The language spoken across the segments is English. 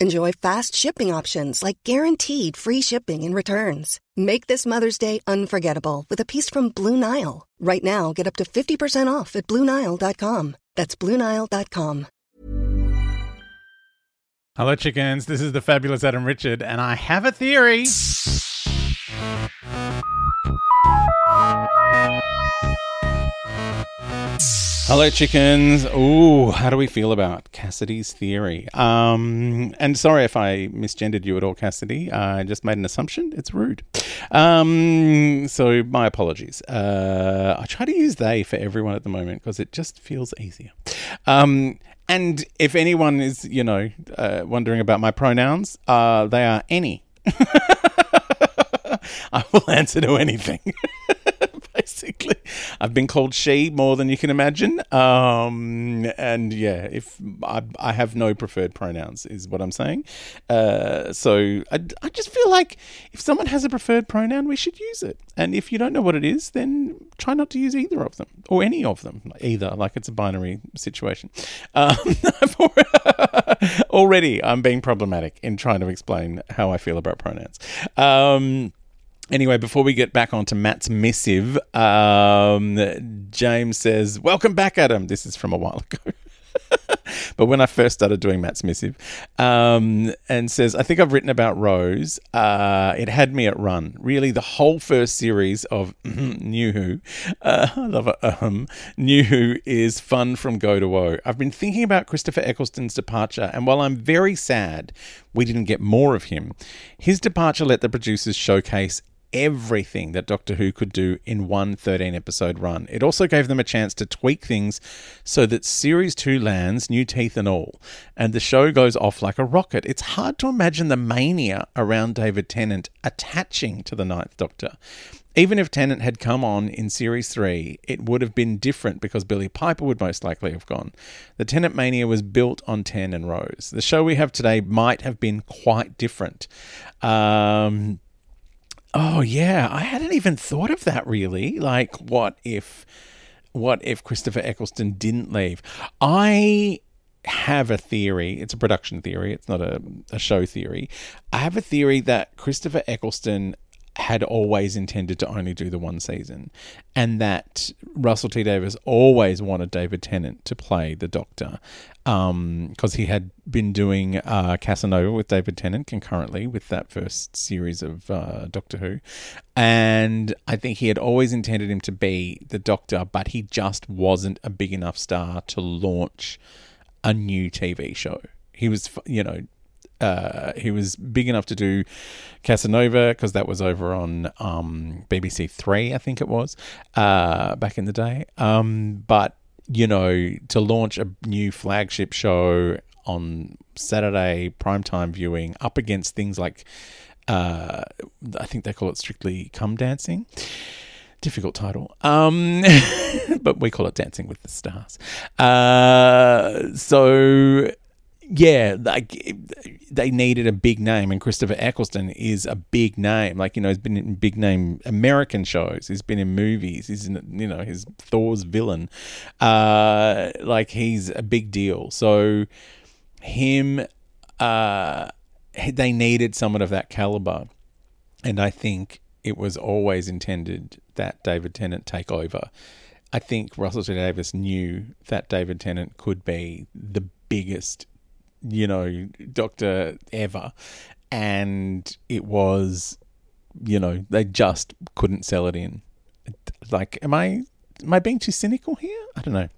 Enjoy fast shipping options like guaranteed free shipping and returns. Make this Mother's Day unforgettable with a piece from Blue Nile. Right now, get up to 50% off at BlueNile.com. That's BlueNile.com. Hello, chickens. This is the fabulous Adam Richard, and I have a theory. Hello, chickens. Ooh, how do we feel about Cassidy's theory? Um, and sorry if I misgendered you at all, Cassidy. I just made an assumption. It's rude. Um, so my apologies. Uh, I try to use they for everyone at the moment because it just feels easier. Um, and if anyone is, you know, uh, wondering about my pronouns, uh, they are any. I will answer to anything. I've been called she more than you can imagine. Um, and yeah, if I, I have no preferred pronouns, is what I'm saying. Uh, so I, I just feel like if someone has a preferred pronoun, we should use it. And if you don't know what it is, then try not to use either of them or any of them. Either, like it's a binary situation. Um, already, I'm being problematic in trying to explain how I feel about pronouns. Um, Anyway, before we get back onto Matt's missive, um, James says, Welcome back, Adam. This is from a while ago. but when I first started doing Matt's missive, um, and says, I think I've written about Rose. Uh, it had me at run. Really, the whole first series of New Who, uh, I love it. Um, New Who is fun from go to woe. I've been thinking about Christopher Eccleston's departure, and while I'm very sad we didn't get more of him, his departure let the producers showcase everything that Doctor Who could do in one 13 episode run. It also gave them a chance to tweak things so that Series 2 lands, new teeth and all, and the show goes off like a rocket. It's hard to imagine the mania around David Tennant attaching to the Ninth Doctor. Even if Tennant had come on in Series 3, it would have been different because Billie Piper would most likely have gone. The Tennant mania was built on Ten and Rose. The show we have today might have been quite different. Um, Oh yeah, I hadn't even thought of that really. Like what if what if Christopher Eccleston didn't leave? I have a theory. It's a production theory. It's not a, a show theory. I have a theory that Christopher Eccleston had always intended to only do the one season, and that Russell T Davies always wanted David Tennant to play the Doctor, because um, he had been doing uh, Casanova with David Tennant concurrently with that first series of uh, Doctor Who, and I think he had always intended him to be the Doctor, but he just wasn't a big enough star to launch a new TV show. He was, you know, uh, he was big enough to do Casanova because that was over on um, BBC Three, I think it was, uh, back in the day. Um, but you know, to launch a new flagship show on Saturday primetime viewing up against things like, uh, I think they call it strictly come dancing difficult title. Um, but we call it Dancing with the Stars. Uh, so yeah, like they needed a big name, and Christopher Eccleston is a big name. Like you know, he's been in big name American shows. He's been in movies. He's in you know his Thor's villain. Uh, like he's a big deal. So him, uh, they needed someone of that caliber, and I think it was always intended that David Tennant take over. I think Russell T Davies knew that David Tennant could be the biggest you know, doctor ever. And it was, you know, they just couldn't sell it in. Like, am I am I being too cynical here? I don't know.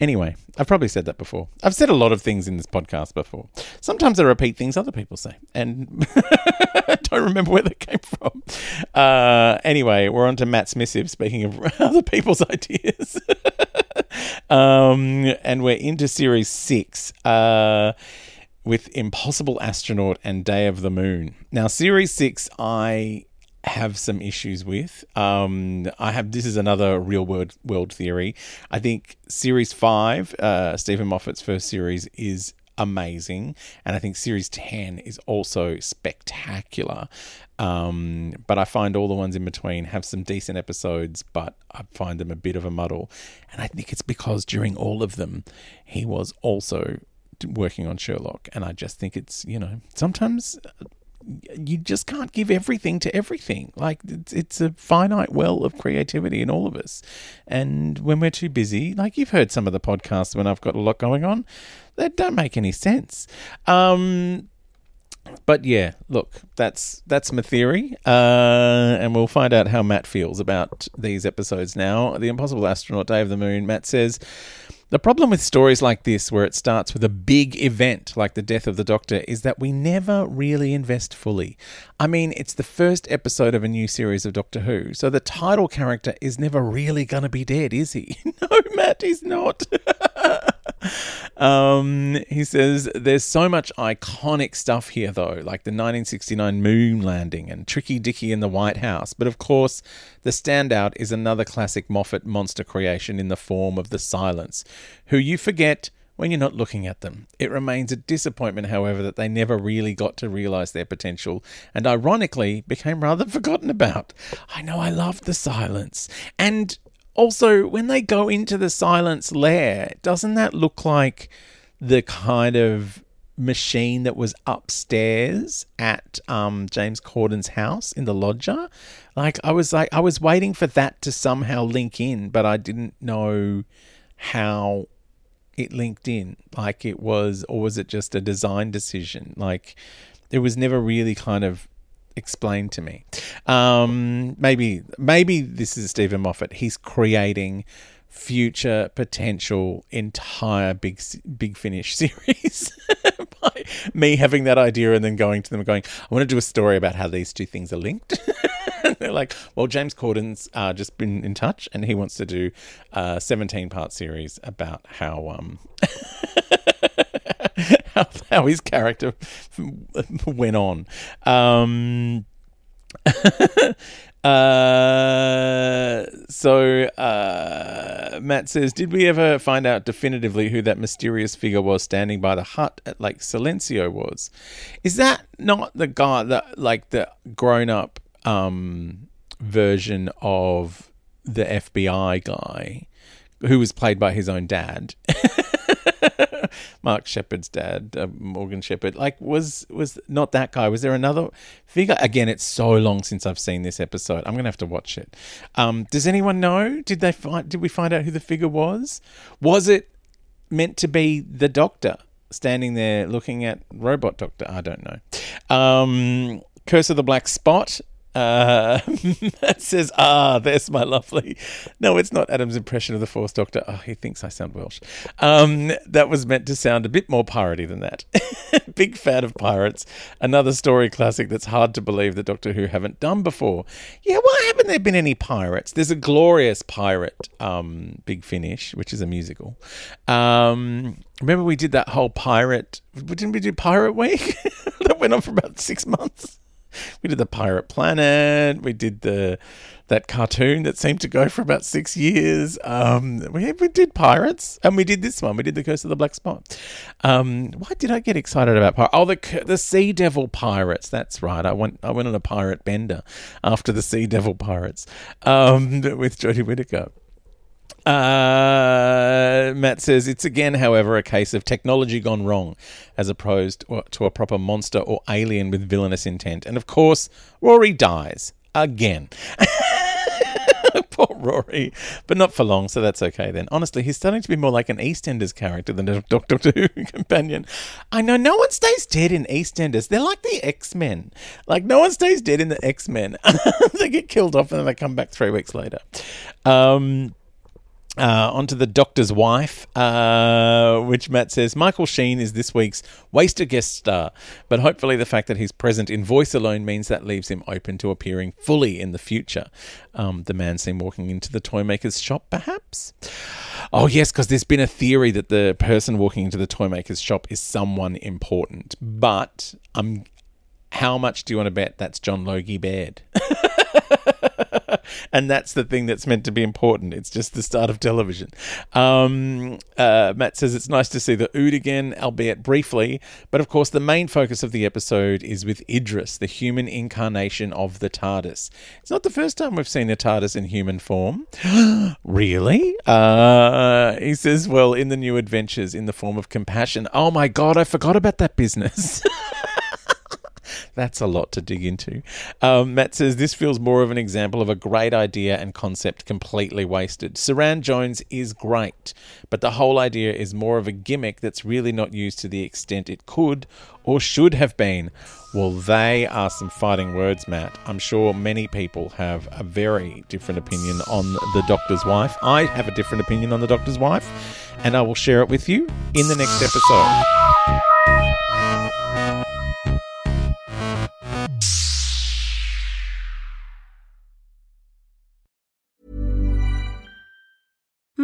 Anyway, I've probably said that before. I've said a lot of things in this podcast before. Sometimes I repeat things other people say, and don't remember where they came from. Uh, anyway, we're on to Matt's missive. Speaking of other people's ideas, um, and we're into series six. Uh, with Impossible Astronaut and Day of the Moon. Now, Series 6, I have some issues with. Um, I have this is another real world world theory. I think Series 5, uh, Steven Moffat's first series, is amazing. And I think Series 10 is also spectacular. Um, but I find all the ones in between have some decent episodes, but I find them a bit of a muddle. And I think it's because during all of them, he was also working on Sherlock, and I just think it's you know sometimes uh, you just can't give everything to everything. Like it's, it's a finite well of creativity in all of us, and when we're too busy, like you've heard some of the podcasts when I've got a lot going on, that don't make any sense. Um, but yeah, look, that's that's my theory, uh, and we'll find out how Matt feels about these episodes now. The Impossible Astronaut, Day of the Moon. Matt says. The problem with stories like this, where it starts with a big event like the death of the Doctor, is that we never really invest fully. I mean, it's the first episode of a new series of Doctor Who, so the title character is never really going to be dead, is he? no, Matt, he's not. um, he says there's so much iconic stuff here, though, like the 1969 moon landing and Tricky Dicky in the White House. But of course, the standout is another classic Moffat monster creation in the form of the Silence, who you forget when you're not looking at them. It remains a disappointment, however, that they never really got to realize their potential and ironically became rather forgotten about. I know I loved the silence. And also, when they go into the silence lair, doesn't that look like the kind of machine that was upstairs at um, James Corden's house in the lodger? Like, I was like, I was waiting for that to somehow link in, but I didn't know how it linked in. Like, it was, or was it just a design decision? Like, it was never really kind of explained to me. Um, maybe maybe this is Steven Moffat. He's creating future potential entire big big finish series by me having that idea and then going to them going i want to do a story about how these two things are linked they're like well james corden's uh, just been in touch and he wants to do a 17 part series about how um how, how his character went on. Um, uh, so uh, Matt says, did we ever find out definitively who that mysterious figure was standing by the hut at Lake Silencio was? Is that not the guy that like the grown up um, version of the FBI guy who was played by his own dad? Mark Sheppard's dad, uh, Morgan Sheppard, like was was not that guy. Was there another figure? Again, it's so long since I've seen this episode. I'm gonna have to watch it. Um, does anyone know? Did they find? Did we find out who the figure was? Was it meant to be the Doctor standing there looking at Robot Doctor? I don't know. Um, Curse of the Black Spot uh, that says, ah, there's my lovely. No, it's not Adam's impression of the Fourth Doctor. Oh, he thinks I sound Welsh. Um, that was meant to sound a bit more piratey than that. Big fan of pirates. Another story classic that's hard to believe the Doctor Who haven't done before. Yeah, why haven't there been any pirates? There's a glorious pirate, um, Big Finish, which is a musical. Um, remember we did that whole pirate, didn't we do Pirate Week? that went on for about six months. We did the Pirate Planet. We did the that cartoon that seemed to go for about six years. Um, we we did pirates, and we did this one. We did the Curse of the Black Spot. Um, why did I get excited about pirates? Oh, the the Sea Devil Pirates. That's right. I went I went on a pirate bender after the Sea Devil Pirates um, with Jodie Whittaker. Uh, Matt says it's again, however, a case of technology gone wrong, as opposed to a proper monster or alien with villainous intent. And of course, Rory dies again. Poor Rory, but not for long, so that's okay then. Honestly, he's starting to be more like an EastEnders character than a Doctor Who companion. I know no one stays dead in EastEnders. They're like the X Men. Like no one stays dead in the X Men. they get killed off and then they come back three weeks later. Um, uh, onto the doctor's wife, uh, which Matt says Michael Sheen is this week's wasted guest star, but hopefully the fact that he's present in voice alone means that leaves him open to appearing fully in the future. Um, the man seen walking into the toy maker's shop, perhaps. Oh yes, because there's been a theory that the person walking into the toy maker's shop is someone important, but I'm. How much do you want to bet that's John Logie Baird? and that's the thing that's meant to be important. It's just the start of television. Um, uh, Matt says it's nice to see the Ood again, albeit briefly. But of course, the main focus of the episode is with Idris, the human incarnation of the TARDIS. It's not the first time we've seen the TARDIS in human form. really? Uh, he says, well, in the new adventures, in the form of compassion. Oh my God, I forgot about that business. That's a lot to dig into. Um, Matt says this feels more of an example of a great idea and concept completely wasted. Suranne Jones is great, but the whole idea is more of a gimmick that's really not used to the extent it could or should have been. Well, they are some fighting words, Matt. I'm sure many people have a very different opinion on the doctor's wife. I have a different opinion on the doctor's wife, and I will share it with you in the next episode.